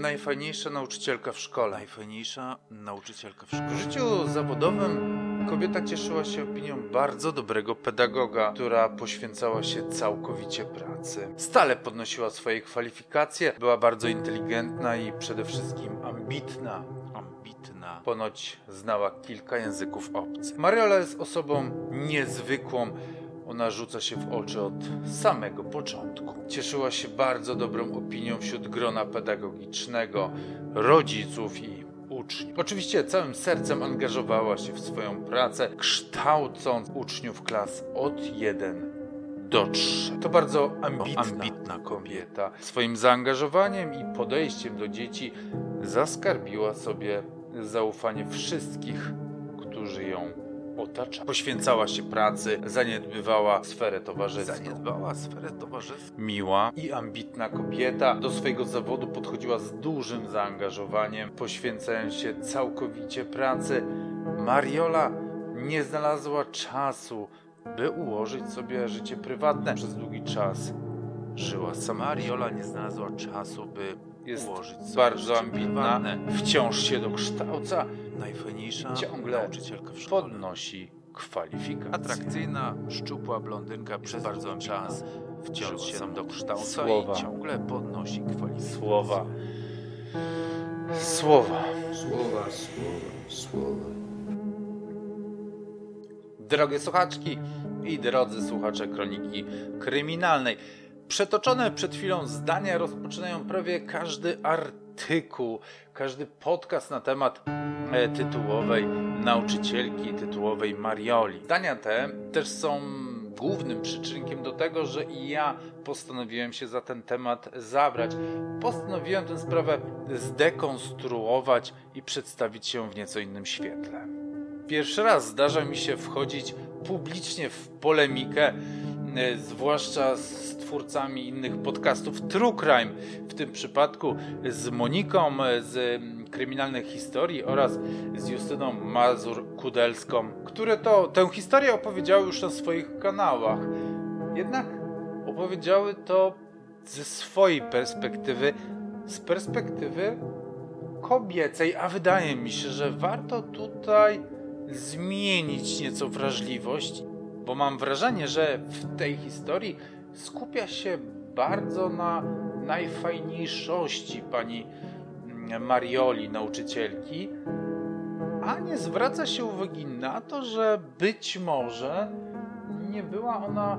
najfajniejsza nauczycielka w szkole. Najfajniejsza nauczycielka w W szkole. życiu zawodowym kobieta cieszyła się opinią bardzo dobrego pedagoga, która poświęcała się całkowicie pracy. Stale podnosiła swoje kwalifikacje, była bardzo inteligentna i przede wszystkim ambitna. Ambitna. Ponoć znała kilka języków obcych. Mariola jest osobą niezwykłą. Ona rzuca się w oczy od samego początku. Cieszyła się bardzo dobrą opinią wśród grona pedagogicznego, rodziców i uczniów. Oczywiście całym sercem angażowała się w swoją pracę, kształcąc uczniów klas od 1 do 3. To bardzo ambitna, ambitna kobieta. Swoim zaangażowaniem i podejściem do dzieci zaskarbiła sobie zaufanie wszystkich, którzy ją otaczają. Poświęcała się pracy, zaniedbywała sferę towarzyską. Zaniedbała sferę towarzyską. Miła i ambitna kobieta do swojego zawodu podchodziła z dużym zaangażowaniem, poświęcając się całkowicie pracy. Mariola nie znalazła czasu, by ułożyć sobie życie prywatne. Przez długi czas żyła sama. Mariola nie znalazła czasu, by Jest bardzo ambitna, wciąż się dokształca, Najfajniejsza ciągle nauczycielka w szkole. podnosi kwalifikacje. Atrakcyjna, szczupła blondynka przez bardzo długi czas wciąż się dokształca Słowa. i ciągle podnosi kwalifikacje. Słowa. Słowa. Słowa, słowa, słowa. Drogie słuchaczki i drodzy słuchacze Kroniki Kryminalnej. Przetoczone przed chwilą zdania rozpoczynają prawie każdy artykuł, każdy podcast na temat e, tytułowej nauczycielki, tytułowej Marioli. Zdania te też są głównym przyczynkiem do tego, że i ja postanowiłem się za ten temat zabrać. Postanowiłem tę sprawę zdekonstruować i przedstawić ją w nieco innym świetle. Pierwszy raz zdarza mi się wchodzić publicznie w polemikę, zwłaszcza z twórcami innych podcastów True Crime, w tym przypadku z Moniką e, z Kryminalnych Historii oraz z Justyną Mazur-Kudelską, które to tę historię opowiedziały już na swoich kanałach. Jednak opowiedziały to ze swojej perspektywy, z perspektywy kobiecej, a wydaje mi się, że warto tutaj zmienić nieco wrażliwość, bo mam wrażenie, że w tej historii skupia się bardzo na najfajniejszości pani mm, Marioli, nauczycielki, a nie zwraca się uwagi na to, że być może nie była ona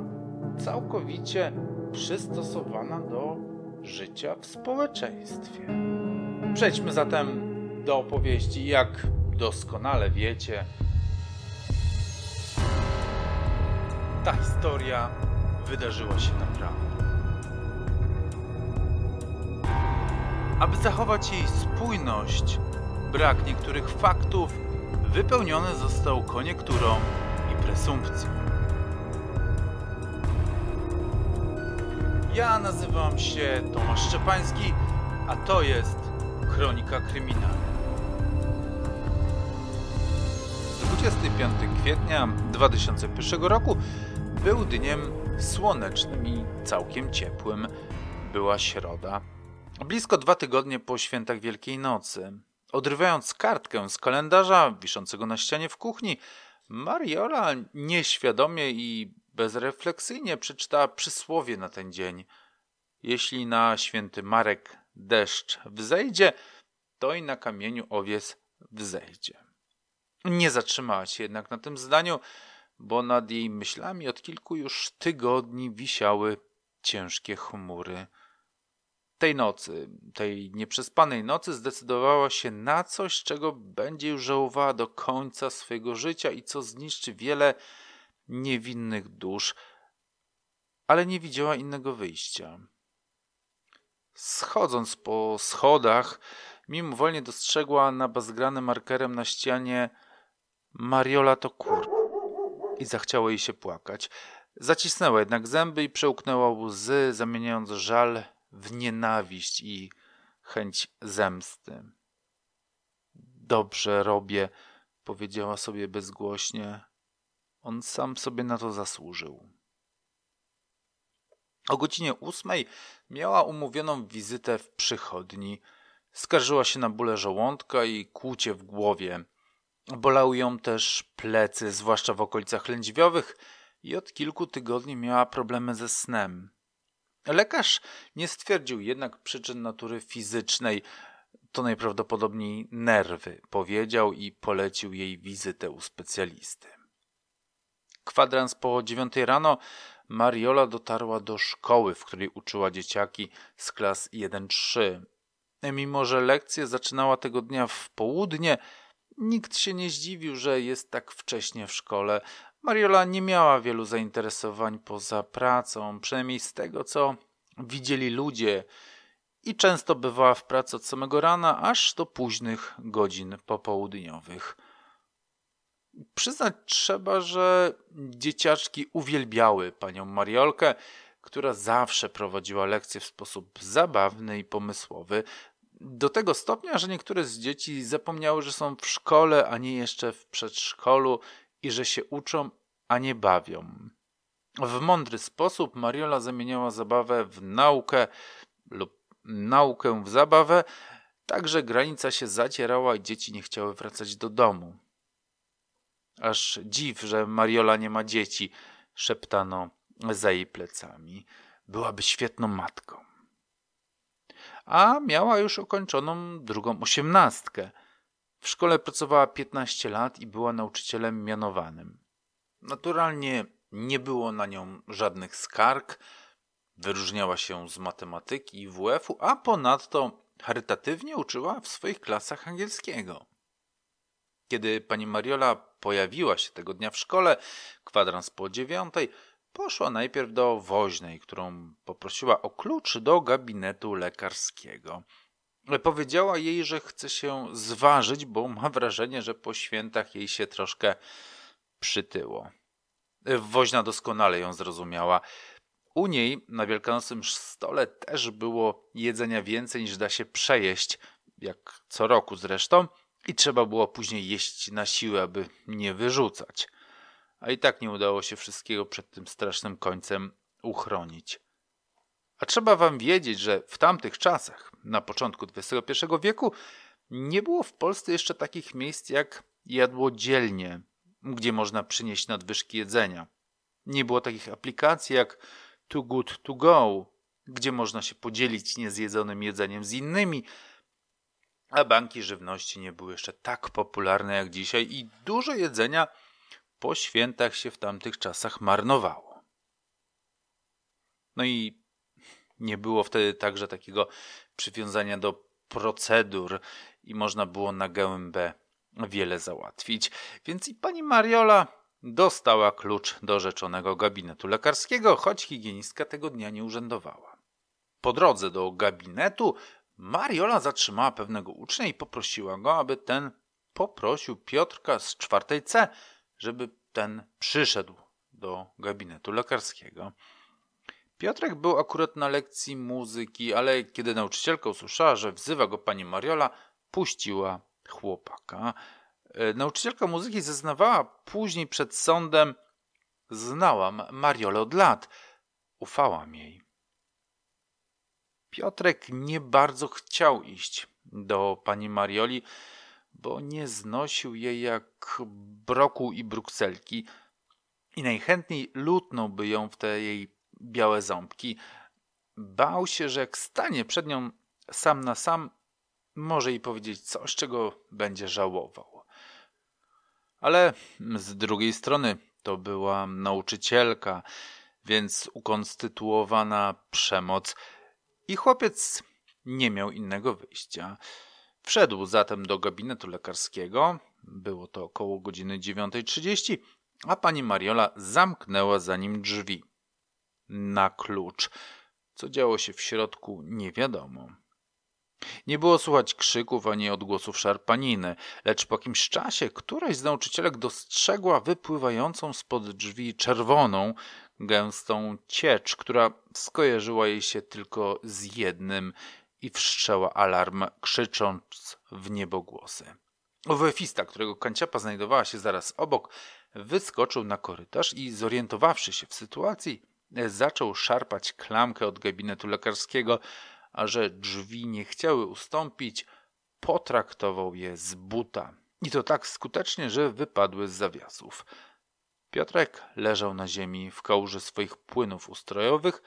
całkowicie przystosowana do życia w społeczeństwie. Przejdźmy zatem do opowieści. Jak doskonale wiecie, ta historia wydarzyła się naprawdę. Aby zachować jej spójność, brak niektórych faktów wypełniony został koniekturą i presumpcją. Ja nazywam się Tomasz Szczepański, a to jest Kronika Kryminalna. 25 kwietnia 2001 roku był dniem słonecznym i całkiem ciepłym. Była środa. Blisko dwa tygodnie po świętach Wielkiej Nocy. Odrywając kartkę z kalendarza wiszącego na ścianie w kuchni, Mariola nieświadomie i bezrefleksyjnie przeczytała przysłowie na ten dzień. Jeśli na święty Marek deszcz wzejdzie, to i na kamieniu owiec wzejdzie. Nie zatrzymała się jednak na tym zdaniu, bo nad jej myślami od kilku już tygodni wisiały ciężkie chmury. Tej nocy, tej nieprzespanej nocy zdecydowała się na coś, czego będzie już żałowała do końca swojego życia i co zniszczy wiele niewinnych dusz, ale nie widziała innego wyjścia. Schodząc po schodach, mimowolnie dostrzegła nabazgrane markerem na ścianie Mariola to kur... i zachciało jej się płakać. Zacisnęła jednak zęby i przełknęła łzy, zamieniając żal w nienawiść i chęć zemsty. Dobrze robię, powiedziała sobie bezgłośnie. On sam sobie na to zasłużył. O godzinie ósmej miała umówioną wizytę w przychodni. Skarżyła się na bóle żołądka i kłucie w głowie. Bolały ją też plecy, zwłaszcza w okolicach lędźwiowych i od kilku tygodni miała problemy ze snem. Lekarz nie stwierdził jednak przyczyn natury fizycznej. To najprawdopodobniej nerwy, powiedział i polecił jej wizytę u specjalisty. Kwadrans po dziewiątej rano Mariola dotarła do szkoły, w której uczyła dzieciaki z klas 1-3. Mimo, że lekcje zaczynała tego dnia w południe, nikt się nie zdziwił, że jest tak wcześnie w szkole. Mariola nie miała wielu zainteresowań poza pracą, przynajmniej z tego, co widzieli ludzie, i często bywała w pracy od samego rana aż do późnych godzin popołudniowych. Przyznać trzeba, że dzieciaczki uwielbiały panią Mariolkę, która zawsze prowadziła lekcje w sposób zabawny i pomysłowy. Do tego stopnia, że niektóre z dzieci zapomniały, że są w szkole, a nie jeszcze w przedszkolu i że się uczą, a nie bawią. W mądry sposób Mariola zamieniała zabawę w naukę lub naukę w zabawę, tak że granica się zacierała i dzieci nie chciały wracać do domu. Aż dziw, że Mariola nie ma dzieci, szeptano za jej plecami. Byłaby świetną matką. A miała już ukończoną drugą osiemnastkę. W szkole pracowała 15 lat i była nauczycielem mianowanym. Naturalnie nie było na nią żadnych skarg, wyróżniała się z matematyki i WF-u, a ponadto charytatywnie uczyła w swoich klasach angielskiego. Kiedy pani Mariola pojawiła się tego dnia w szkole, kwadrans po dziewiątej, poszła najpierw do woźnej, którą poprosiła o klucz do gabinetu lekarskiego. Powiedziała jej, że chce się zważyć, bo ma wrażenie, że po świętach jej się troszkę przytyło. Woźna doskonale ją zrozumiała. U niej na wielkanocnym stole też było jedzenia więcej niż da się przejeść, jak co roku zresztą, i trzeba było później jeść na siłę, aby nie wyrzucać. A i tak nie udało się wszystkiego przed tym strasznym końcem uchronić. A trzeba wam wiedzieć, że w tamtych czasach, na początku XXI wieku, nie było w Polsce jeszcze takich miejsc jak jadłodzielnie, gdzie można przynieść nadwyżki jedzenia. Nie było takich aplikacji jak Too Good To Go, gdzie można się podzielić niezjedzonym jedzeniem z innymi, a banki żywności nie były jeszcze tak popularne jak dzisiaj i dużo jedzenia po świętach się w tamtych czasach marnowało. No i nie było wtedy także takiego przywiązania do procedur i można było na gębę wiele załatwić. Więc i pani Mariola dostała klucz do rzeczonego gabinetu lekarskiego, choć higienistka tego dnia nie urzędowała. Po drodze do gabinetu Mariola zatrzymała pewnego ucznia i poprosiła go, aby ten poprosił Piotrka z czwartej C, żeby ten przyszedł do gabinetu lekarskiego. Piotrek był akurat na lekcji muzyki, ale kiedy nauczycielka usłyszała, że wzywa go pani Mariola, puściła chłopaka. E, nauczycielka muzyki zeznawała później przed sądem: Znałam Mariolę od lat, ufałam jej. Piotrek nie bardzo chciał iść do pani Marioli, bo nie znosił jej jak broku i brukselki i najchętniej lutnąłby ją w te jej białe ząbki. Bał się, że jak stanie przed nią sam na sam, może jej powiedzieć coś, czego będzie żałował. Ale z drugiej strony to była nauczycielka, więc ukonstytuowana przemoc i chłopiec nie miał innego wyjścia. Wszedł zatem do gabinetu lekarskiego, było to około godziny 9.30, a pani Mariola zamknęła za nim drzwi. Na klucz. Co działo się w środku, nie wiadomo. Nie było słuchać krzyków ani odgłosów szarpaniny, lecz po jakimś czasie któraś z nauczycielek dostrzegła wypływającą spod drzwi czerwoną, gęstą ciecz, która skojarzyła jej się tylko z jednym i wszczęła alarm, krzycząc w niebogłosy. Wefista, którego kanciapa znajdowała się zaraz obok, wyskoczył na korytarz i zorientowawszy się w sytuacji, zaczął szarpać klamkę od gabinetu lekarskiego, a że drzwi nie chciały ustąpić, potraktował je z buta. I to tak skutecznie, że wypadły z zawiasów. Piotrek leżał na ziemi w kałuży swoich płynów ustrojowych,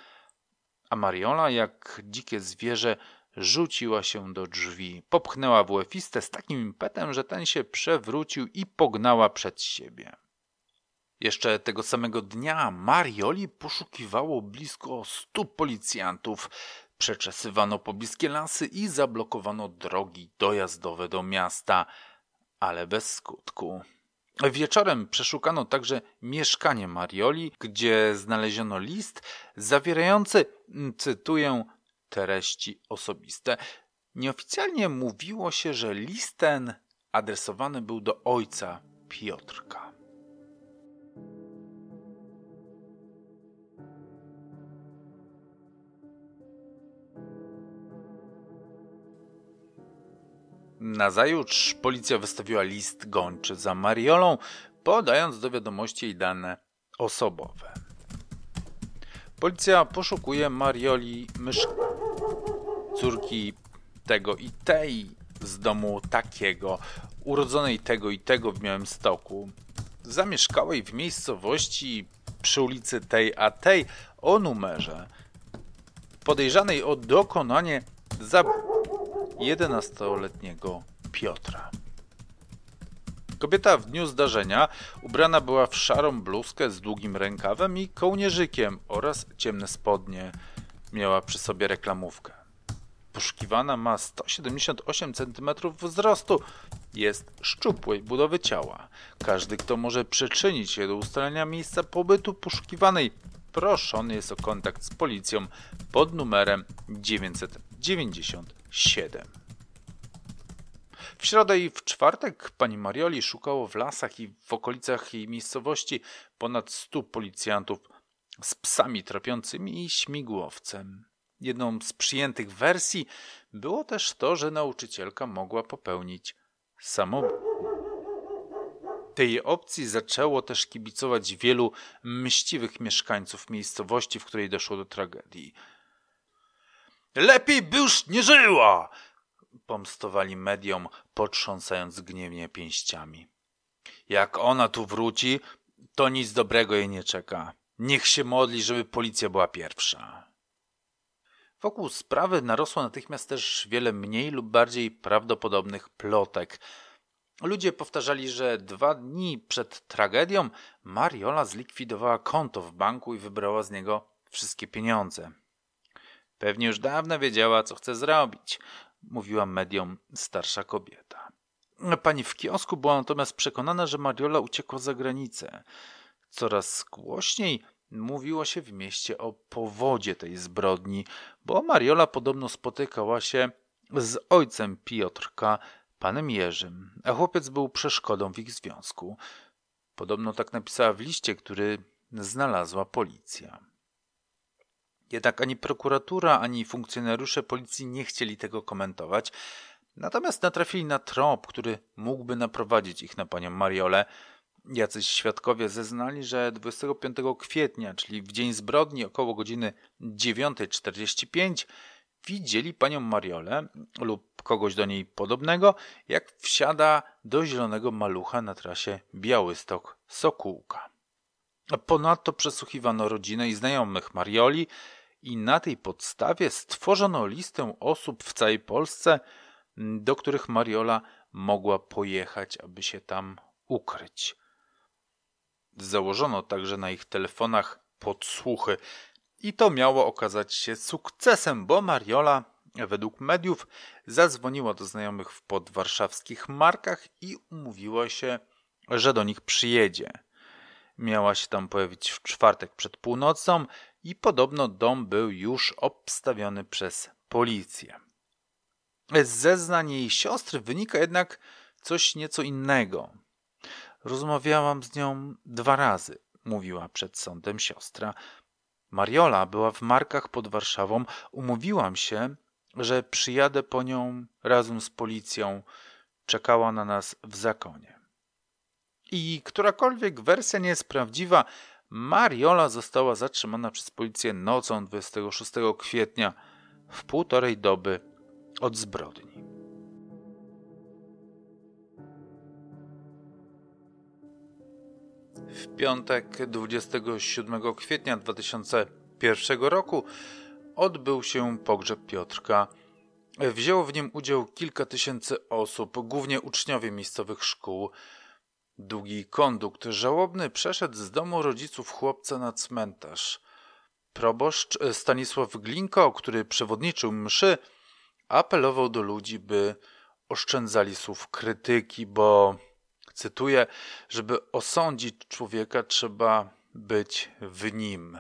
a Mariola, jak dzikie zwierzę, rzuciła się do drzwi, popchnęła WF-istę z takim impetem, że ten się przewrócił i pognała przed siebie. Jeszcze tego samego dnia Marioli poszukiwało blisko stu policjantów. Przeczesywano pobliskie lasy i zablokowano drogi dojazdowe do miasta, ale bez skutku. Wieczorem przeszukano także mieszkanie Marioli, gdzie znaleziono list zawierający, cytuję, treści osobiste. Nieoficjalnie mówiło się, że list ten adresowany był do ojca Piotrka. Nazajutrz policja wystawiła list gończy za Mariolą, podając do wiadomości jej dane osobowe. Policja poszukuje Marioli mysz... córki tego i tej z domu takiego, urodzonej tego i tego w Białymstoku, zamieszkałej w miejscowości przy ulicy tej a tej o numerze, podejrzanej o dokonanie zabójstwa 11-letniego Piotra. Kobieta w dniu zdarzenia ubrana była w szarą bluzkę z długim rękawem i kołnierzykiem oraz ciemne spodnie. Miała przy sobie reklamówkę. Poszukiwana ma 178 cm wzrostu. Jest szczupłej budowy ciała. Każdy, kto może przyczynić się do ustalenia miejsca pobytu poszukiwanej, proszony jest o kontakt z policją pod numerem 997. W środę i w czwartek pani Marioli szukało w lasach i w okolicach jej miejscowości ponad stu policjantów z psami tropiącymi i śmigłowcem. Jedną z przyjętych wersji było też to, że nauczycielka mogła popełnić samobójstwo. Tej opcji zaczęło też kibicować wielu mściwych mieszkańców miejscowości, w której doszło do tragedii. Lepiej by już nie żyła! pomstowali mediom, potrząsając gniewnie pięściami. Jak ona tu wróci, to nic dobrego jej nie czeka. Niech się modli, żeby policja była pierwsza. Wokół sprawy narosło natychmiast też wiele mniej lub bardziej prawdopodobnych plotek. Ludzie powtarzali, że dwa dni przed tragedią Mariola zlikwidowała konto w banku i wybrała z niego wszystkie pieniądze. Pewnie już dawno wiedziała, co chce zrobić, mówiła mediom starsza kobieta. Pani w kiosku była natomiast przekonana, że Mariola uciekła za granicę. Coraz głośniej mówiło się w mieście o powodzie tej zbrodni, bo Mariola podobno spotykała się z ojcem Piotrka, panem Jerzym, a chłopiec był przeszkodą w ich związku. Podobno tak napisała w liście, który znalazła policja. Jednak ani prokuratura, ani funkcjonariusze policji nie chcieli tego komentować. Natomiast natrafili na trop, który mógłby naprowadzić ich na panią Mariolę. Jacyś świadkowie zeznali, że 25 kwietnia, czyli w dzień zbrodni około godziny 9.45 widzieli panią Mariolę lub kogoś do niej podobnego, jak wsiada do zielonego malucha na trasie Białystok-Sokółka. Ponadto przesłuchiwano rodzinę i znajomych Marioli, i na tej podstawie stworzono listę osób w całej Polsce, do których Mariola mogła pojechać, aby się tam ukryć. Założono także na ich telefonach podsłuchy i to miało okazać się sukcesem, bo Mariola według mediów zadzwoniła do znajomych w podwarszawskich markach i umówiła się, że do nich przyjedzie. Miała się tam pojawić w czwartek przed północą i podobno dom był już obstawiony przez policję. Z zeznań jej siostry wynika jednak coś nieco innego. Rozmawiałam z nią dwa razy, mówiła przed sądem siostra. Mariola była w Markach pod Warszawą. Umówiłam się, że przyjadę po nią razem z policją. Czekała na nas w zakonie. I którakolwiek wersja nie jest prawdziwa, Mariola została zatrzymana przez policję nocą 26 kwietnia. w półtorej doby od zbrodni. W piątek 27 kwietnia 2001 roku odbył się pogrzeb Piotrka. Wzięło w nim udział kilka tysięcy osób, głównie uczniowie miejscowych szkół. Długi kondukt żałobny przeszedł z domu rodziców chłopca na cmentarz. Proboszcz Stanisław Glinko, który przewodniczył mszy, apelował do ludzi, by oszczędzali słów krytyki, bo, cytuję, żeby osądzić człowieka, trzeba być w nim.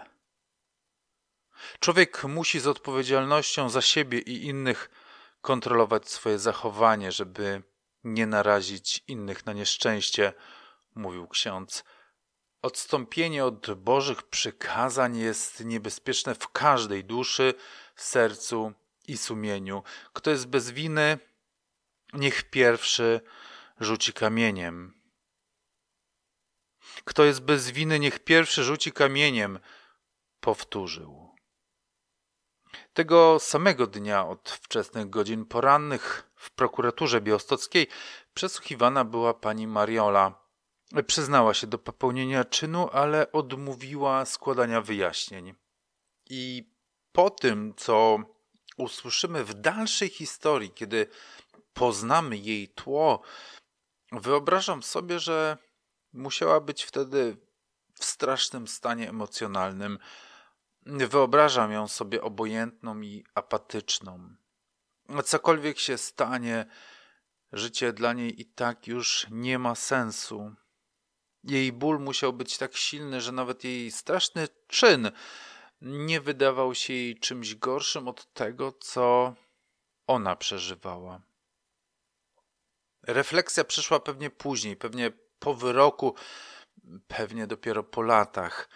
Człowiek musi z odpowiedzialnością za siebie i innych kontrolować swoje zachowanie, żeby nie narazić innych na nieszczęście, mówił ksiądz. Odstąpienie od Bożych przykazań jest niebezpieczne w każdej duszy, sercu i sumieniu. Kto jest bez winy, niech pierwszy rzuci kamieniem. Kto jest bez winy, niech pierwszy rzuci kamieniem, powtórzył. Tego samego dnia od wczesnych godzin porannych w prokuraturze białostockiej przesłuchiwana była pani Mariola. Przyznała się do popełnienia czynu, ale odmówiła składania wyjaśnień. I po tym, co usłyszymy w dalszej historii, kiedy poznamy jej tło, wyobrażam sobie, że musiała być wtedy w strasznym stanie emocjonalnym. Wyobrażam ją sobie obojętną i apatyczną. Cokolwiek się stanie, życie dla niej i tak już nie ma sensu. Jej ból musiał być tak silny, że nawet jej straszny czyn nie wydawał się jej czymś gorszym od tego, co ona przeżywała. Refleksja przyszła pewnie później, pewnie po wyroku, pewnie dopiero po latach.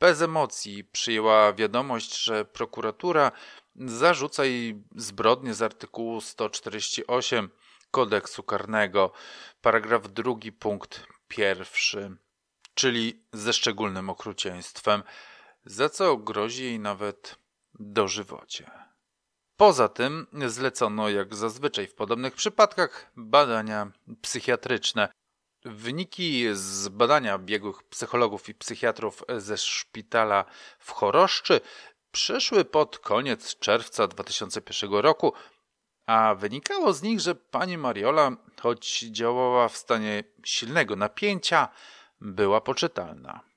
Bez emocji przyjęła wiadomość, że prokuratura zarzuca jej zbrodnie z artykułu 148 kodeksu karnego, paragraf drugi, punkt pierwszy, czyli ze szczególnym okrucieństwem, za co grozi jej nawet dożywocie. Poza tym zlecono, jak zazwyczaj w podobnych przypadkach, badania psychiatryczne. Wyniki z badania biegłych psychologów i psychiatrów ze szpitala w Choroszczy przyszły pod koniec czerwca 2001 roku, a wynikało z nich, że pani Mariola, choć działała w stanie silnego napięcia, była poczytalna.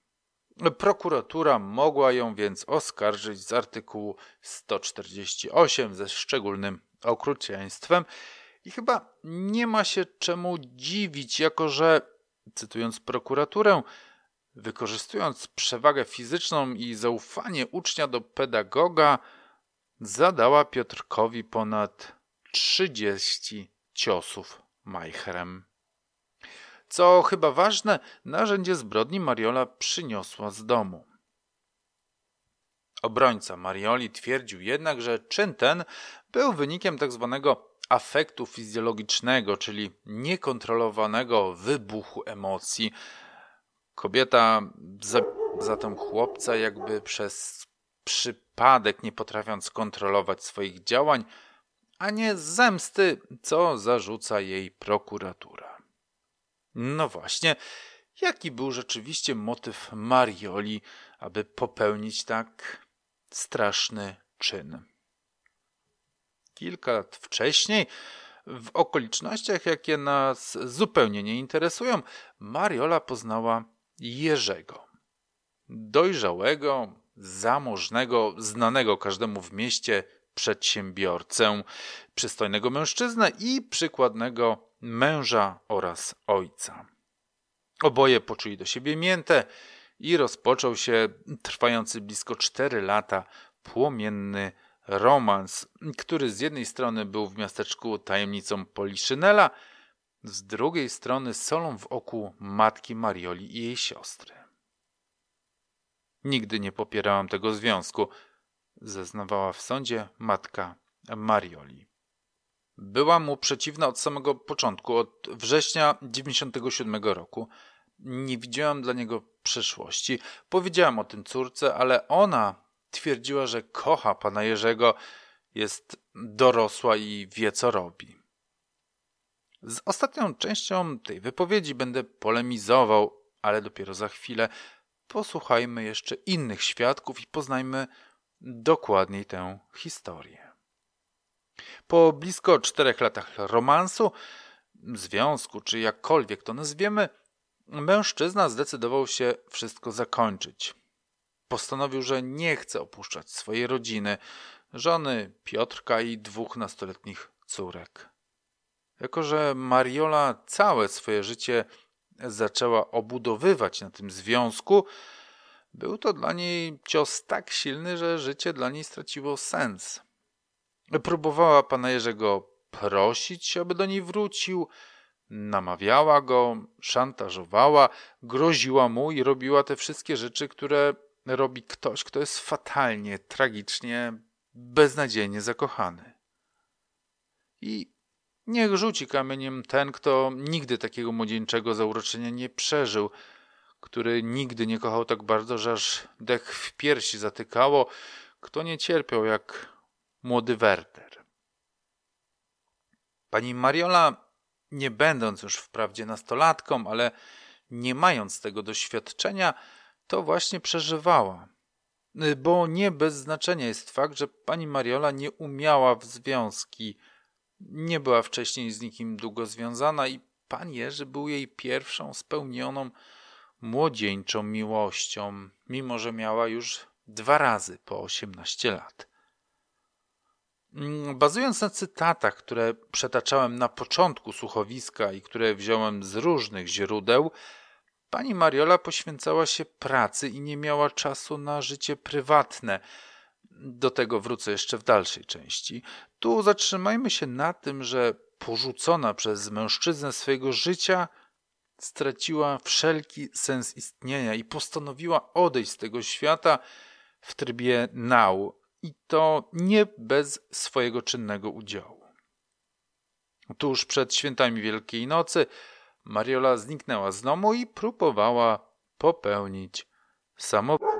Prokuratura mogła ją więc oskarżyć z artykułu 148 ze szczególnym okrucieństwem i chyba nie ma się czemu dziwić, jako że, cytując prokuraturę, wykorzystując przewagę fizyczną i zaufanie ucznia do pedagoga, zadała Piotrkowi ponad 30 ciosów majchrem. Co chyba ważne, narzędzie zbrodni Mariola przyniosła z domu. Obrońca Marioli twierdził jednak, że czyn ten był wynikiem tzw. Tak afektu fizjologicznego, czyli niekontrolowanego wybuchu emocji. Kobieta zabiła zatem chłopca jakby przez przypadek, nie potrafiąc kontrolować swoich działań, a nie z zemsty, co zarzuca jej prokuratura. No właśnie, jaki był rzeczywiście motyw Marioli, aby popełnić tak straszny czyn? Kilka lat wcześniej, w okolicznościach, jakie nas zupełnie nie interesują, Mariola poznała Jerzego. Dojrzałego, zamożnego, znanego każdemu w mieście przedsiębiorcę, przystojnego mężczyznę i przykładnego męża oraz ojca. Oboje poczuli do siebie miętę i rozpoczął się trwający blisko cztery lata płomienny romans, który z jednej strony był w miasteczku tajemnicą Poliszynela, z drugiej strony solą w oku matki Marioli i jej siostry. Nigdy nie popierałam tego związku, zeznawała w sądzie matka Marioli. Była mu przeciwna od samego początku, od września 97 roku. Nie widziałam dla niego przyszłości. Powiedziałam o tym córce, ale ona twierdziła, że kocha pana Jerzego jest dorosła i wie, co robi. Z ostatnią częścią tej wypowiedzi będę polemizował, ale dopiero za chwilę. Posłuchajmy jeszcze innych świadków i poznajmy dokładniej tę historię. Po blisko czterech latach romansu, związku, czy jakkolwiek to nazwiemy, mężczyzna zdecydował się wszystko zakończyć. Postanowił, że nie chce opuszczać swojej rodziny, żony Piotrka i dwóch nastoletnich córek. Jako, że Mariola całe swoje życie zaczęła obudowywać na tym związku, był to dla niej cios tak silny, że życie dla niej straciło sens. Próbowała pana Jerzego prosić, aby do niej wrócił, namawiała go, szantażowała, groziła mu i robiła te wszystkie rzeczy, które robi ktoś, kto jest fatalnie, tragicznie, beznadziejnie zakochany. I niech rzuci kamieniem ten, kto nigdy takiego młodzieńczego zauroczenia nie przeżył, który nigdy nie kochał tak bardzo, że aż dech w piersi zatykało, kto nie cierpiał jak młody Werter. Pani Mariola, nie będąc już wprawdzie nastolatką, ale nie mając tego doświadczenia, to właśnie przeżywała. Bo nie bez znaczenia jest fakt, że pani Mariola nie umiała w związki, nie była wcześniej z nikim długo związana i pan Jerzy był jej pierwszą spełnioną młodzieńczą miłością, mimo że miała już dwa razy po 18 lat. Mm, bazując na cytatach, które przetaczałem na początku słuchowiska i które wziąłem z różnych źródeł, pani Mariola poświęcała się pracy i nie miała czasu na życie prywatne. Do tego wrócę jeszcze w dalszej części. Tu zatrzymajmy się na tym, że porzucona przez mężczyznę swojego życia straciła wszelki sens istnienia i postanowiła odejść z tego świata w trybie nał i to nie bez swojego czynnego udziału. Tuż przed świętami Wielkiej Nocy Mariola zniknęła z domu i próbowała popełnić samobójstwo.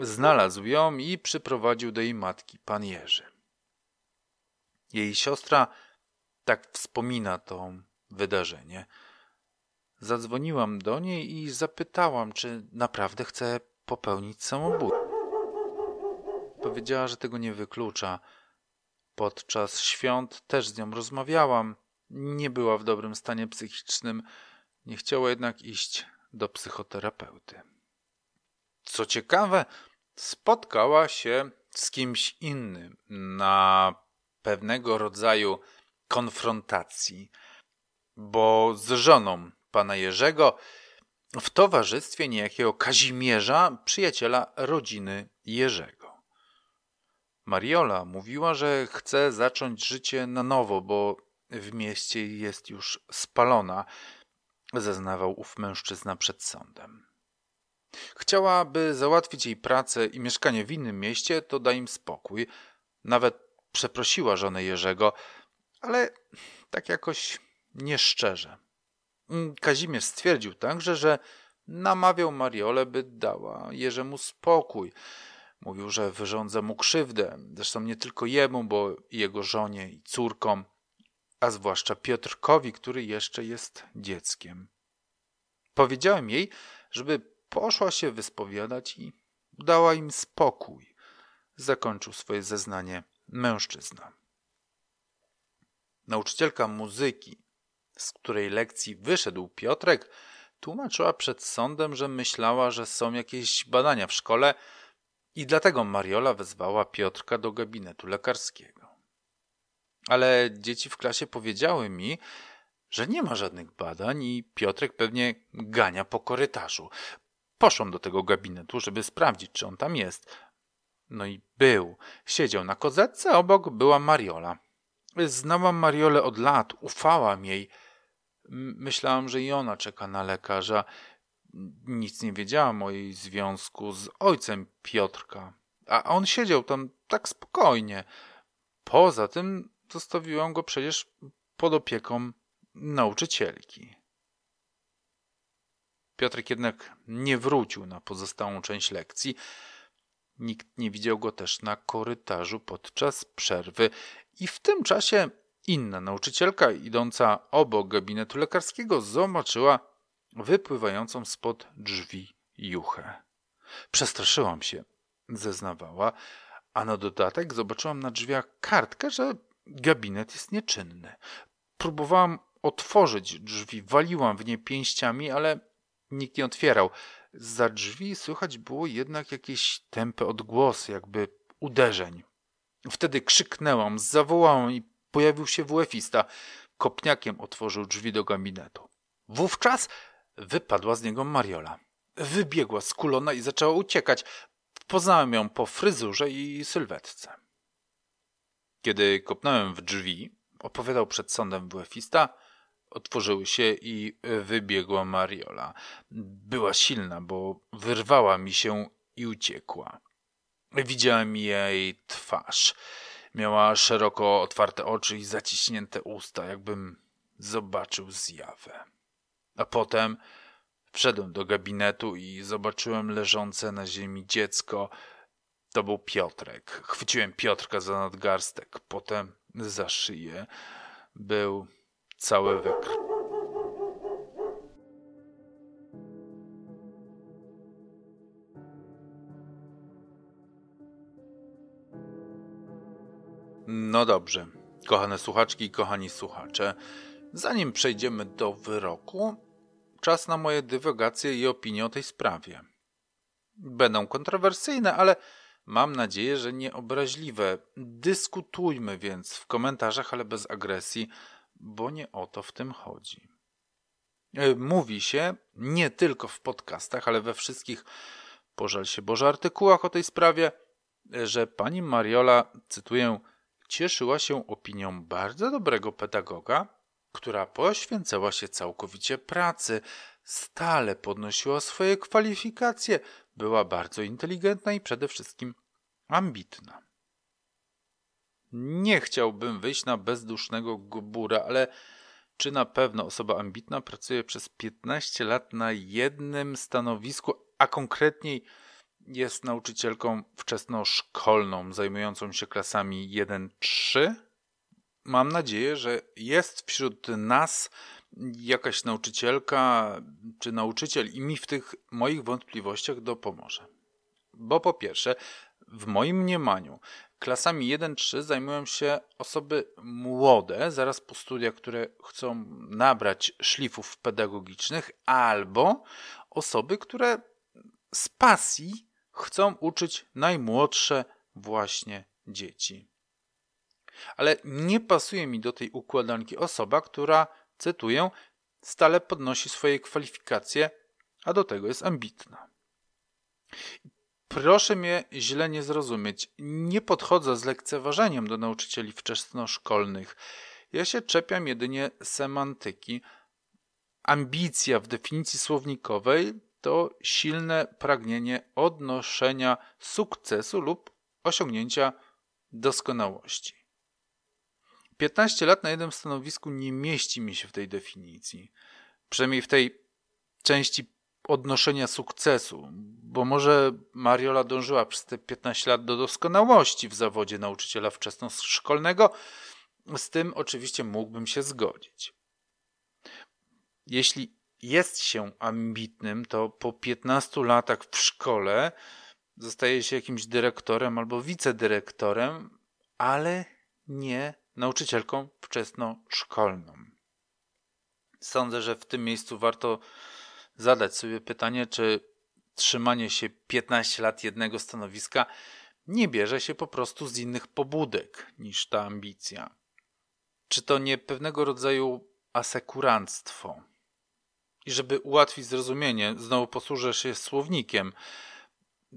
Znalazł ją i przyprowadził do jej matki, pan Jerzy. Jej siostra tak wspomina to wydarzenie. Zadzwoniłam do niej i zapytałam, czy naprawdę chce popełnić samobójstwo. Powiedziała, że tego nie wyklucza. Podczas świąt też z nią rozmawiałam. Nie była w dobrym stanie psychicznym. Nie chciała jednak iść do psychoterapeuty. Co ciekawe, spotkała się z kimś innym na pewnego rodzaju konfrontacji, bo z żoną pana Jerzego w towarzystwie niejakiego Kazimierza, przyjaciela rodziny Jerzego. Mariola mówiła, że chce zacząć życie na nowo, bo w mieście jest już spalona, zeznawał ów mężczyzna przed sądem. Chciałaby załatwić jej pracę i mieszkanie w innym mieście, to da im spokój. Nawet przeprosiła żonę Jerzego, ale tak jakoś nieszczerze. Kazimierz stwierdził także, że namawiał Mariolę, by dała Jerzemu spokój. Mówił, że wyrządza mu krzywdę, zresztą nie tylko jemu, bo i jego żonie i córkom, a zwłaszcza Piotrkowi, który jeszcze jest dzieckiem. Powiedziałem jej, żeby poszła się wyspowiadać i dała im spokój. Zakończył swoje zeznanie mężczyzna. Nauczycielka muzyki z której lekcji wyszedł Piotrek, tłumaczyła przed sądem, że myślała, że są jakieś badania w szkole i dlatego Mariola wezwała Piotrka do gabinetu lekarskiego. Ale dzieci w klasie powiedziały mi, że nie ma żadnych badań i Piotrek pewnie gania po korytarzu. Poszłam do tego gabinetu, żeby sprawdzić, czy on tam jest. No i był. Siedział na kozetce, obok była Mariola. Znałam Mariolę od lat, ufałam jej, Myślałam, że i ona czeka na lekarza. Nic nie wiedziałam o jej związku z ojcem Piotrka. A on siedział tam tak spokojnie. Poza tym zostawiłam go przecież pod opieką nauczycielki. Piotrek jednak nie wrócił na pozostałą część lekcji. Nikt nie widział go też na korytarzu podczas przerwy i w tym czasie inna nauczycielka idąca obok gabinetu lekarskiego zobaczyła wypływającą spod drzwi juchę. Przestraszyłam się, zeznawała, a na dodatek zobaczyłam na drzwiach kartkę, że gabinet jest nieczynny. Próbowałam otworzyć drzwi, waliłam w nie pięściami, ale nikt nie otwierał. Za drzwi słychać było jednak jakieś tępe odgłosy, jakby uderzeń. Wtedy krzyknęłam, zawołałam i pojawił się WF-ista. Kopniakiem otworzył drzwi do gabinetu. Wówczas wypadła z niego Mariola. Wybiegła skulona i zaczęła uciekać. Poznałem ją po fryzurze i sylwetce. Kiedy kopnąłem w drzwi, opowiadał przed sądem WF-ista, otworzyły się i wybiegła Mariola. Była silna, bo wyrwała mi się i uciekła. Widziałem jej twarz. Miała szeroko otwarte oczy i zaciśnięte usta, jakbym zobaczył zjawę. A potem wszedłem do gabinetu i zobaczyłem leżące na ziemi dziecko. To był Piotrek. Chwyciłem Piotrka za nadgarstek, potem za szyję. Był cały we krwi. No dobrze, kochane słuchaczki i kochani słuchacze, zanim przejdziemy do wyroku, czas na moje dywagacje i opinie o tej sprawie. Będą kontrowersyjne, ale mam nadzieję, że nie obraźliwe. Dyskutujmy więc w komentarzach, ale bez agresji, bo nie o to w tym chodzi. E, mówi się nie tylko w podcastach, ale we wszystkich, pożal się Boże, artykułach o tej sprawie, że pani Mariola, cytuję, cieszyła się opinią bardzo dobrego pedagoga, która poświęcała się całkowicie pracy, stale podnosiła swoje kwalifikacje, była bardzo inteligentna i przede wszystkim ambitna. Nie chciałbym wyjść na bezdusznego gubura, ale czy na pewno osoba ambitna pracuje przez 15 lat na jednym stanowisku, a konkretniej jest nauczycielką wczesnoszkolną zajmującą się klasami 1-3? Mam nadzieję, że jest wśród nas jakaś nauczycielka czy nauczyciel i mi w tych moich wątpliwościach dopomoże. Bo po pierwsze, w moim mniemaniu klasami 1-3 zajmują się osoby młode, zaraz po studiach, które chcą nabrać szlifów pedagogicznych, albo osoby, które z pasji chcą uczyć najmłodsze właśnie dzieci. Ale nie pasuje mi do tej układanki osoba, która, cytuję, stale podnosi swoje kwalifikacje, a do tego jest ambitna. Proszę mnie źle nie zrozumieć. Nie podchodzę z lekceważeniem do nauczycieli wczesnoszkolnych. Ja się czepiam jedynie semantyki. Ambicja w definicji słownikowej to silne pragnienie odnoszenia sukcesu lub osiągnięcia doskonałości. 15 lat na jednym stanowisku nie mieści mi się w tej definicji. Przynajmniej w tej części odnoszenia sukcesu, bo może Mariola dążyła przez te 15 lat do doskonałości w zawodzie nauczyciela wczesnoszkolnego. Z tym oczywiście mógłbym się zgodzić. Jeśli jest się ambitnym, to po 15 latach w szkole zostaje się jakimś dyrektorem albo wicedyrektorem, ale nie nauczycielką wczesnoszkolną. Sądzę, że w tym miejscu warto zadać sobie pytanie, czy trzymanie się 15 lat jednego stanowiska nie bierze się po prostu z innych pobudek niż ta ambicja. Czy to nie pewnego rodzaju asekuranstwo? I żeby ułatwić zrozumienie, znowu posłużę się słownikiem,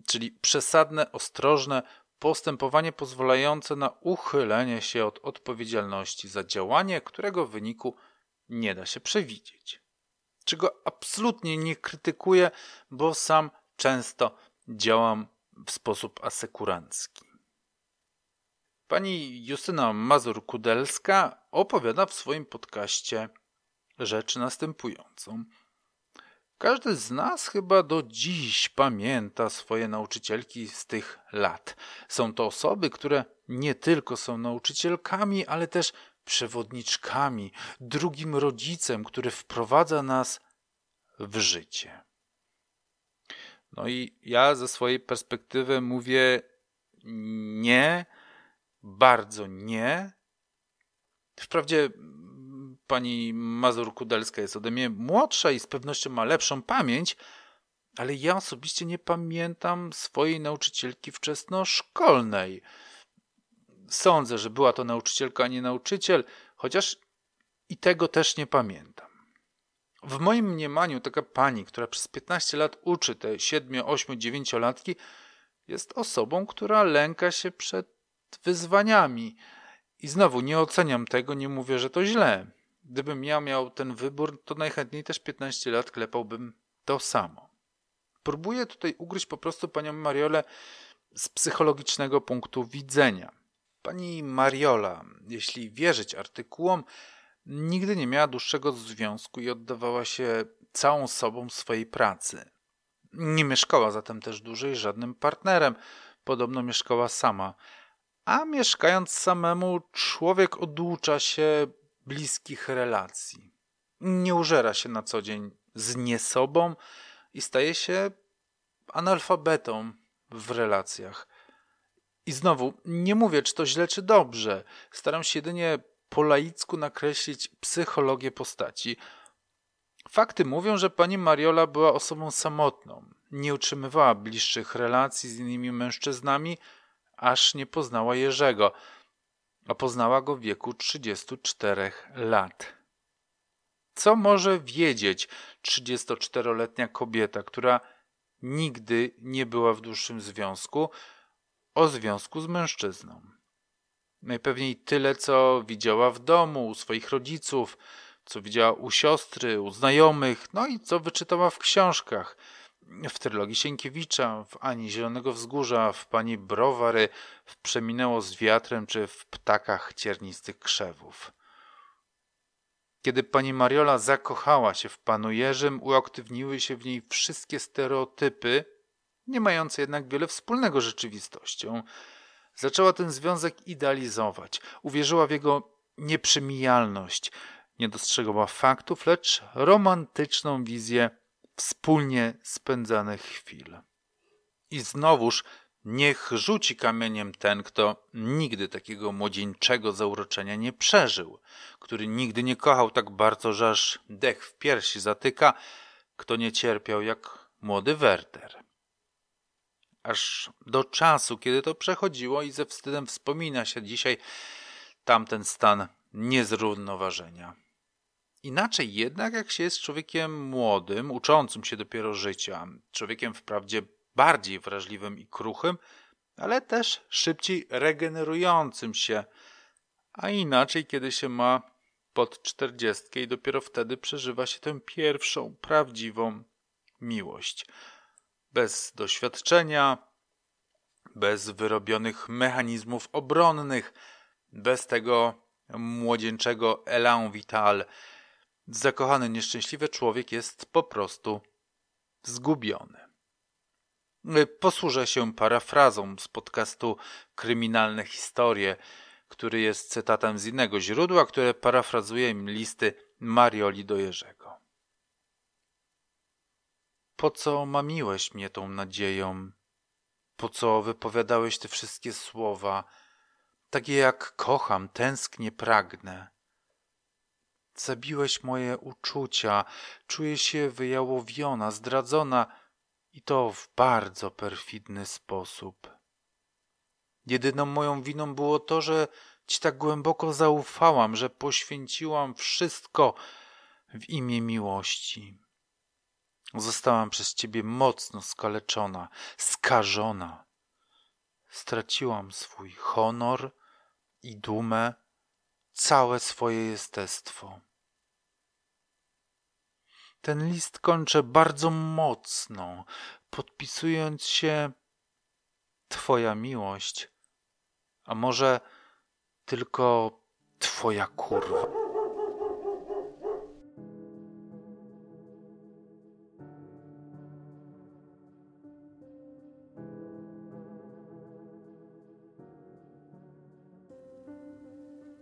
czyli przesadne, ostrożne postępowanie pozwalające na uchylenie się od odpowiedzialności za działanie, którego wyniku nie da się przewidzieć. Czego absolutnie nie krytykuję, bo sam często działam w sposób asekurancki. Pani Justyna Mazur-Kudelska opowiada w swoim podcaście rzecz następującą – Każdy z nas chyba do dziś pamięta swoje nauczycielki z tych lat. Są to osoby, które nie tylko są nauczycielkami, ale też przewodniczkami, drugim rodzicem, który wprowadza nas w życie. No i ja ze swojej perspektywy mówię nie, bardzo nie. Wprawdzie pani Mazur Kudelska jest ode mnie młodsza i z pewnością ma lepszą pamięć, ale ja osobiście nie pamiętam swojej nauczycielki wczesnoszkolnej. Sądzę, że była to nauczycielka, a nie nauczyciel, chociaż i tego też nie pamiętam. W moim mniemaniu taka pani, która przez 15 lat uczy te 7, 8, 9 latki, jest osobą, która lęka się przed wyzwaniami. I znowu nie oceniam tego, nie mówię, że to źle. Gdybym ja miał ten wybór, to najchętniej też 15 lat klepałbym to samo. Próbuję tutaj ugryźć po prostu panią Mariolę z psychologicznego punktu widzenia. Pani Mariola, jeśli wierzyć artykułom, nigdy nie miała dłuższego związku i oddawała się całą sobą swojej pracy. Nie mieszkała zatem też dłużej żadnym partnerem, podobno mieszkała sama. A mieszkając samemu, człowiek oducza się bliskich relacji. Nie użera się na co dzień z niesobą i staje się analfabetą w relacjach. I znowu, nie mówię, czy to źle, czy dobrze. Staram się jedynie po laicku nakreślić psychologię postaci. Fakty mówią, że pani Mariola była osobą samotną. Nie utrzymywała bliższych relacji z innymi mężczyznami, aż nie poznała Jerzego, a poznała go w wieku 34 lat. Co może wiedzieć 34-letnia kobieta, która nigdy nie była w dłuższym związku, o związku z mężczyzną? Najpewniej tyle, co widziała w domu, u swoich rodziców, co widziała u siostry, u znajomych, no i co wyczytała w książkach. W trylogii Sienkiewicza, w Ani Zielonego Wzgórza, w Pani Browary, w Przeminęło z wiatrem czy w Ptakach ciernistych krzewów. Kiedy pani Mariola zakochała się w panu Jerzym, uaktywniły się w niej wszystkie stereotypy, nie mające jednak wiele wspólnego z rzeczywistością. Zaczęła ten związek idealizować, uwierzyła w jego nieprzemijalność, nie dostrzegała faktów, lecz romantyczną wizję wspólnie spędzanych chwil. I znowuż niech rzuci kamieniem ten, kto nigdy takiego młodzieńczego zauroczenia nie przeżył, który nigdy nie kochał tak bardzo, że aż dech w piersi zatyka, kto nie cierpiał jak młody Werter aż do czasu, kiedy to przechodziło i ze wstydem wspomina się dzisiaj tamten stan niezrównoważenia. Inaczej jednak, jak się jest człowiekiem młodym, uczącym się dopiero życia, człowiekiem wprawdzie bardziej wrażliwym i kruchym, ale też szybciej regenerującym się, a inaczej, kiedy się ma pod czterdziestkę i dopiero wtedy przeżywa się tę pierwszą, prawdziwą miłość bez doświadczenia, bez wyrobionych mechanizmów obronnych, bez tego młodzieńczego elan vital. Zakochany, nieszczęśliwy człowiek jest po prostu zgubiony. Posłużę się parafrazą z podcastu Kryminalne Historie, który jest cytatem z innego źródła, które parafrazuje im listy Marioli do Jerzego. Po co mamiłeś mnie tą nadzieją? Po co wypowiadałeś te wszystkie słowa, takie jak kocham, tęsknię, pragnę? Zabiłeś moje uczucia, czuję się wyjałowiona, zdradzona i to w bardzo perfidny sposób. Jedyną moją winą było to, że ci tak głęboko zaufałam, że poświęciłam wszystko w imię miłości. Zostałam przez ciebie mocno skaleczona, skażona. Straciłam swój honor i dumę, całe swoje jestestwo. Ten list kończę bardzo mocno, podpisując się Twoja miłość, a może tylko Twoja kurwa.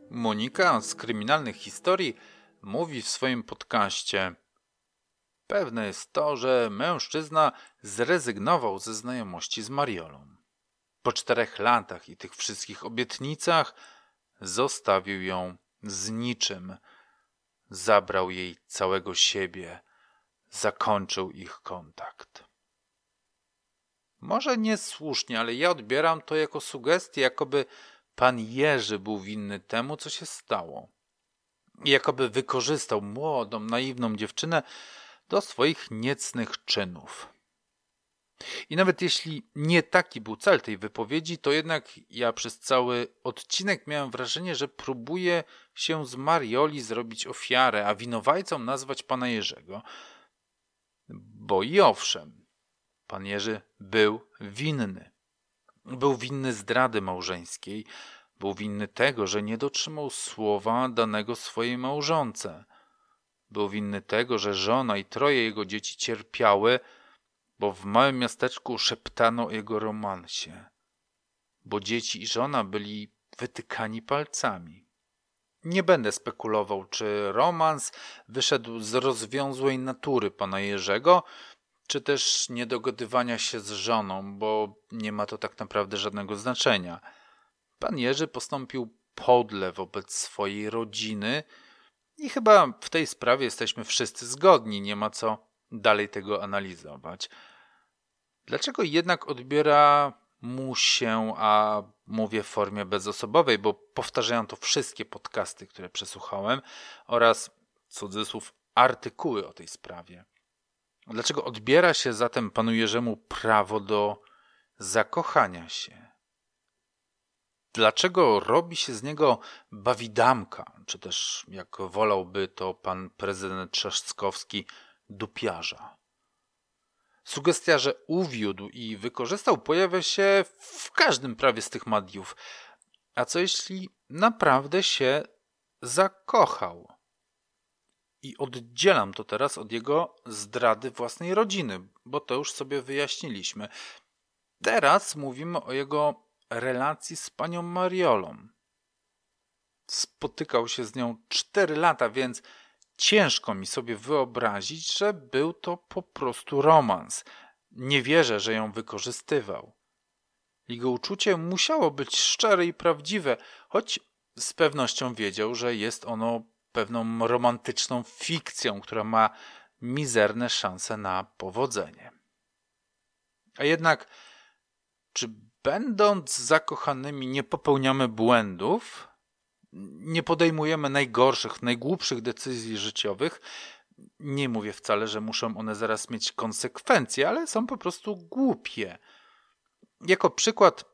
Monika z kryminalnych historii mówi w swoim podcaście Pewne jest to, że mężczyzna zrezygnował ze znajomości z Mariolą. Po czterech latach i tych wszystkich obietnicach zostawił ją z niczym. Zabrał jej całego siebie, zakończył ich kontakt. Może niesłusznie, ale ja odbieram to jako sugestię, jakoby pan Jerzy był winny temu, co się stało. Jakoby wykorzystał młodą, naiwną dziewczynę do swoich niecnych czynów. I nawet jeśli nie taki był cel tej wypowiedzi, to jednak ja przez cały odcinek miałem wrażenie, że próbuje się z Marioli zrobić ofiarę, a winowajcą nazwać pana Jerzego. Bo i owszem, pan Jerzy był winny. Był winny zdrady małżeńskiej, był winny tego, że nie dotrzymał słowa danego swojej małżonce. Był winny tego, że żona i troje jego dzieci cierpiały, bo w małym miasteczku szeptano o jego romansie, bo dzieci i żona byli wytykani palcami. Nie będę spekulował, czy romans wyszedł z rozwiązłej natury pana Jerzego, czy też niedogadywania się z żoną, bo nie ma to tak naprawdę żadnego znaczenia. Pan Jerzy postąpił podle wobec swojej rodziny i chyba w tej sprawie jesteśmy wszyscy zgodni, nie ma co dalej tego analizować. Dlaczego jednak odbiera mu się, a mówię w formie bezosobowej, bo powtarzają to wszystkie podcasty, które przesłuchałem oraz cudzysłów artykuły o tej sprawie. Dlaczego odbiera się zatem panu Jerzemu prawo do zakochania się? Dlaczego robi się z niego bawidamka, czy też, jak wolałby to pan prezydent Trzaskowski, dupiarza? Sugestia, że uwiódł i wykorzystał, pojawia się w każdym prawie z tych mediów. A co jeśli naprawdę się zakochał? I oddzielam to teraz od jego zdrady własnej rodziny, bo to już sobie wyjaśniliśmy. Teraz mówimy o jego relacji z panią Mariolą. Spotykał się z nią cztery lata, więc ciężko mi sobie wyobrazić, że był to po prostu romans. Nie wierzę, że ją wykorzystywał. Jego uczucie musiało być szczere i prawdziwe, choć z pewnością wiedział, że jest ono pewną romantyczną fikcją, która ma mizerne szanse na powodzenie. A jednak, czy będąc zakochanymi nie popełniamy błędów? Nie podejmujemy najgorszych, najgłupszych decyzji życiowych? Nie mówię wcale, że muszą one zaraz mieć konsekwencje, ale są po prostu głupie. Jako przykład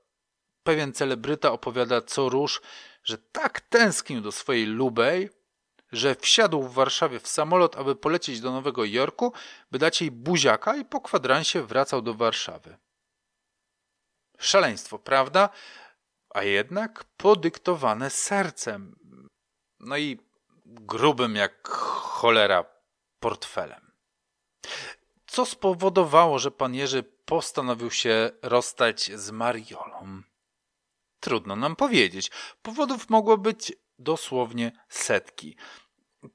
pewien celebryta opowiada co róż, że tak tęsknił do swojej lubej, że wsiadł w Warszawie w samolot, aby polecieć do Nowego Jorku, by dać jej buziaka i po kwadransie wracał do Warszawy. Szaleństwo, prawda? A jednak podyktowane sercem. No i grubym jak cholera portfelem. Co spowodowało, że pan Jerzy postanowił się rozstać z Mariolą? Trudno nam powiedzieć. Powodów mogło być dosłownie setki.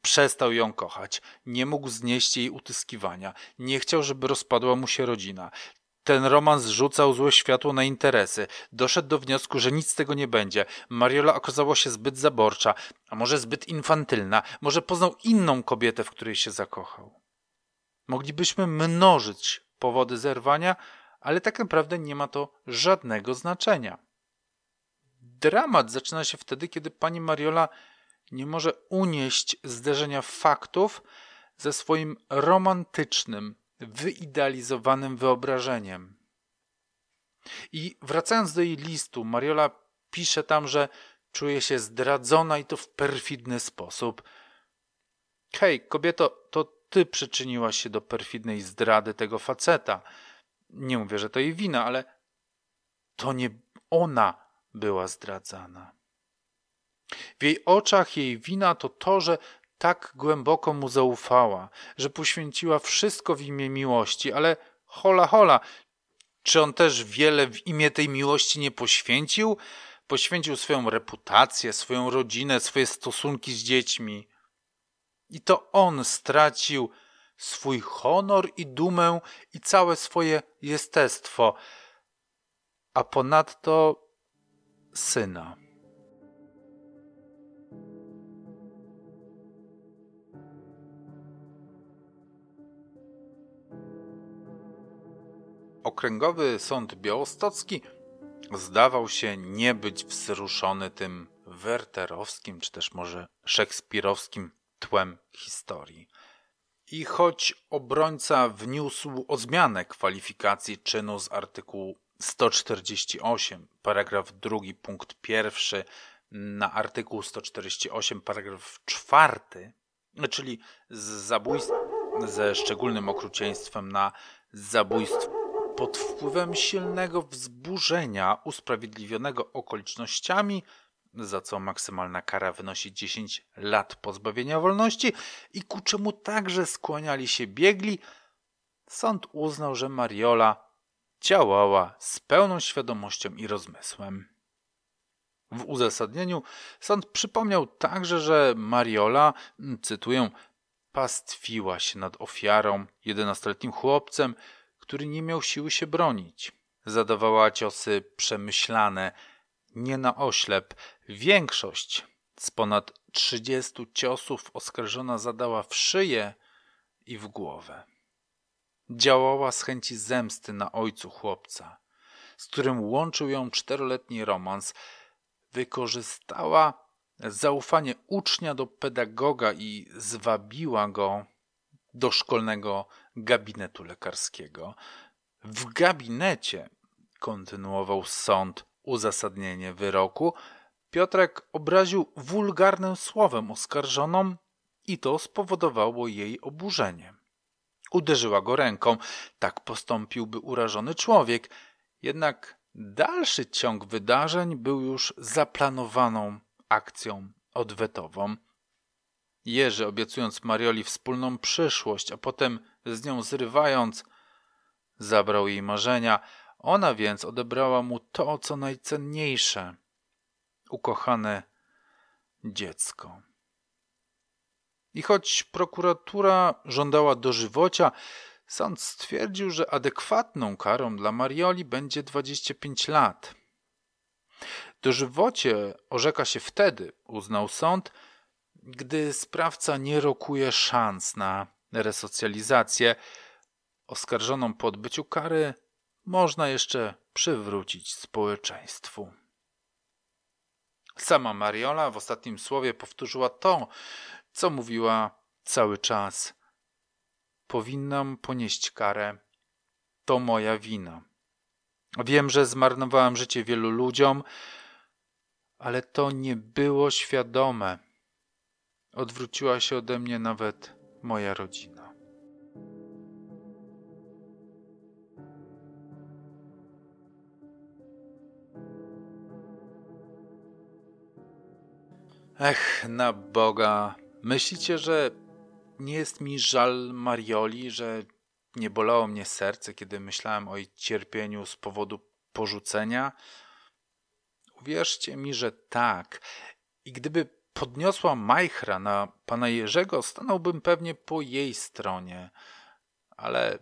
Przestał ją kochać, nie mógł znieść jej utyskiwania, nie chciał, żeby rozpadła mu się rodzina. Ten romans rzucał złe światło na interesy. Doszedł do wniosku, że nic z tego nie będzie. Mariola okazała się zbyt zaborcza, a może zbyt infantylna, może poznał inną kobietę, w której się zakochał. Moglibyśmy mnożyć powody zerwania, ale tak naprawdę nie ma to żadnego znaczenia. Dramat zaczyna się wtedy, kiedy pani Mariola nie może unieść zderzenia faktów ze swoim romantycznym, wyidealizowanym wyobrażeniem. I wracając do jej listu, Mariola pisze tam, że czuje się zdradzona i to w perfidny sposób. Hej, kobieto, to ty przyczyniłaś się do perfidnej zdrady tego faceta. Nie mówię, że to jej wina, ale to nie ona była zdradzana. W jej oczach jej wina to to, że tak głęboko mu zaufała, że poświęciła wszystko w imię miłości, ale hola hola, czy on też wiele w imię tej miłości nie poświęcił? Poświęcił swoją reputację, swoją rodzinę, swoje stosunki z dziećmi. I to on stracił swój honor i dumę i całe swoje jestestwo, a ponadto syna. Okręgowy Sąd Białostocki zdawał się nie być wzruszony tym werterowskim, czy też może szekspirowskim tłem historii. I choć obrońca wniósł o zmianę kwalifikacji czynu z artykułu 148, paragraf 2, punkt pierwszy na artykuł 148, paragraf 4, czyli z zabójstw ze szczególnym okrucieństwem na zabójstwo pod wpływem silnego wzburzenia usprawiedliwionego okolicznościami, za co maksymalna kara wynosi 10 lat pozbawienia wolności i ku czemu także skłaniali się biegli, sąd uznał, że Mariola działała z pełną świadomością i rozmysłem. W uzasadnieniu sąd przypomniał także, że Mariola, cytuję, pastwiła się nad ofiarą, jedenastoletnim chłopcem, który nie miał siły się bronić. Zadawała ciosy przemyślane, nie na oślep. Większość z ponad trzydziestu ciosów oskarżona zadała w szyję i w głowę. Działała z chęci zemsty na ojcu chłopca, z którym łączył ją czteroletni romans. Wykorzystała zaufanie ucznia do pedagoga i zwabiła go do szkolnego gabinetu lekarskiego. W gabinecie, kontynuował sąd uzasadnienie wyroku, Piotrek obraził wulgarnym słowem oskarżoną i to spowodowało jej oburzenie. Uderzyła go ręką, tak postąpiłby urażony człowiek, jednak dalszy ciąg wydarzeń był już zaplanowaną akcją odwetową. Jerzy, obiecując Marioli wspólną przyszłość, a potem z nią zrywając, zabrał jej marzenia, ona więc odebrała mu to, co najcenniejsze ukochane dziecko. I choć prokuratura żądała dożywocia, sąd stwierdził, że adekwatną karą dla Marioli będzie 25 lat. Dożywocie orzeka się wtedy, uznał sąd, gdy sprawca nie rokuje szans na resocjalizację, oskarżoną po odbyciu kary można jeszcze przywrócić społeczeństwu. Sama Mariola w ostatnim słowie powtórzyła to, co mówiła cały czas. Powinnam ponieść karę. To moja wina. Wiem, że zmarnowałam życie wielu ludziom, ale to nie było świadome. Odwróciła się ode mnie nawet moja rodzina. Ech, na Boga. Myślicie, że nie jest mi żal Marioli, że nie bolało mnie serce, kiedy myślałem o jej cierpieniu z powodu porzucenia? Uwierzcie mi, że tak. I gdyby podniosła Majchra na pana Jerzego, stanąłbym pewnie po jej stronie. Ale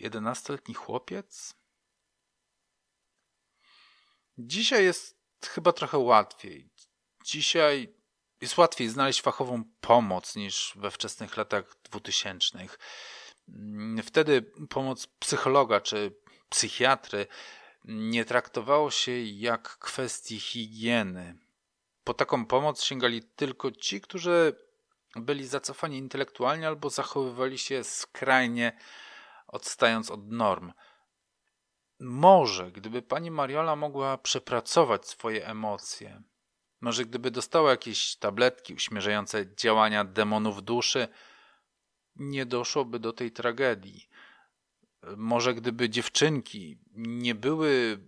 jedenastoletni chłopiec? Dzisiaj jest chyba trochę łatwiej. Dzisiaj jest łatwiej znaleźć fachową pomoc niż we wczesnych latach dwutysięcznych. Wtedy pomoc psychologa czy psychiatry nie traktowało się jak kwestii higieny. Po taką pomoc sięgali tylko ci, którzy byli zacofani intelektualnie albo zachowywali się skrajnie odstając od norm. Może gdyby pani Mariola mogła przepracować swoje emocje, może gdyby dostała jakieś tabletki uśmierzające działania demonów duszy, nie doszłoby do tej tragedii. Może gdyby dziewczynki nie były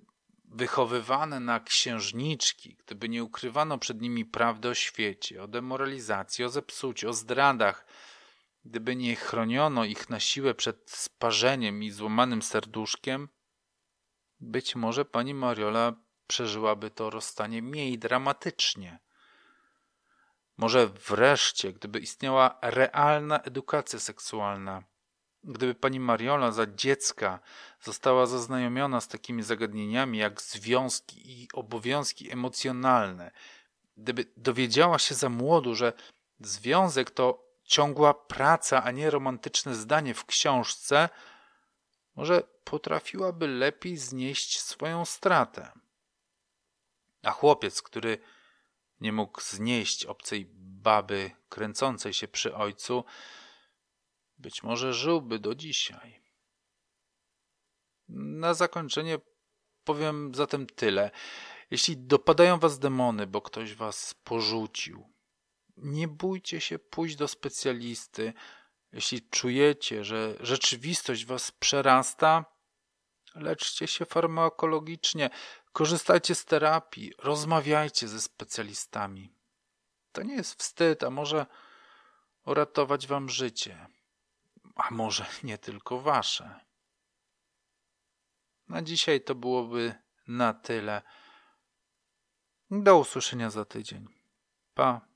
wychowywane na księżniczki, gdyby nie ukrywano przed nimi prawdy o świecie, o demoralizacji, o zepsuciu, o zdradach, gdyby nie chroniono ich na siłę przed sparzeniem i złamanym serduszkiem, być może pani Mariola przeżyłaby to rozstanie mniej dramatycznie. Może wreszcie, gdyby istniała realna edukacja seksualna, gdyby pani Mariola za dziecka została zaznajomiona z takimi zagadnieniami jak związki i obowiązki emocjonalne, gdyby dowiedziała się za młodu, że związek to ciągła praca, a nie romantyczne zdanie w książce, może potrafiłaby lepiej znieść swoją stratę. A chłopiec, który nie mógł znieść obcej baby kręcącej się przy ojcu, być może żyłby do dzisiaj. Na zakończenie powiem zatem tyle. Jeśli dopadają was demony, bo ktoś was porzucił, nie bójcie się pójść do specjalisty. Jeśli czujecie, że rzeczywistość was przerasta, leczcie się farmakologicznie, korzystajcie z terapii, rozmawiajcie ze specjalistami. To nie jest wstyd, a może uratować wam życie. A może nie tylko wasze. Na dzisiaj to byłoby na tyle. Do usłyszenia za tydzień. Pa.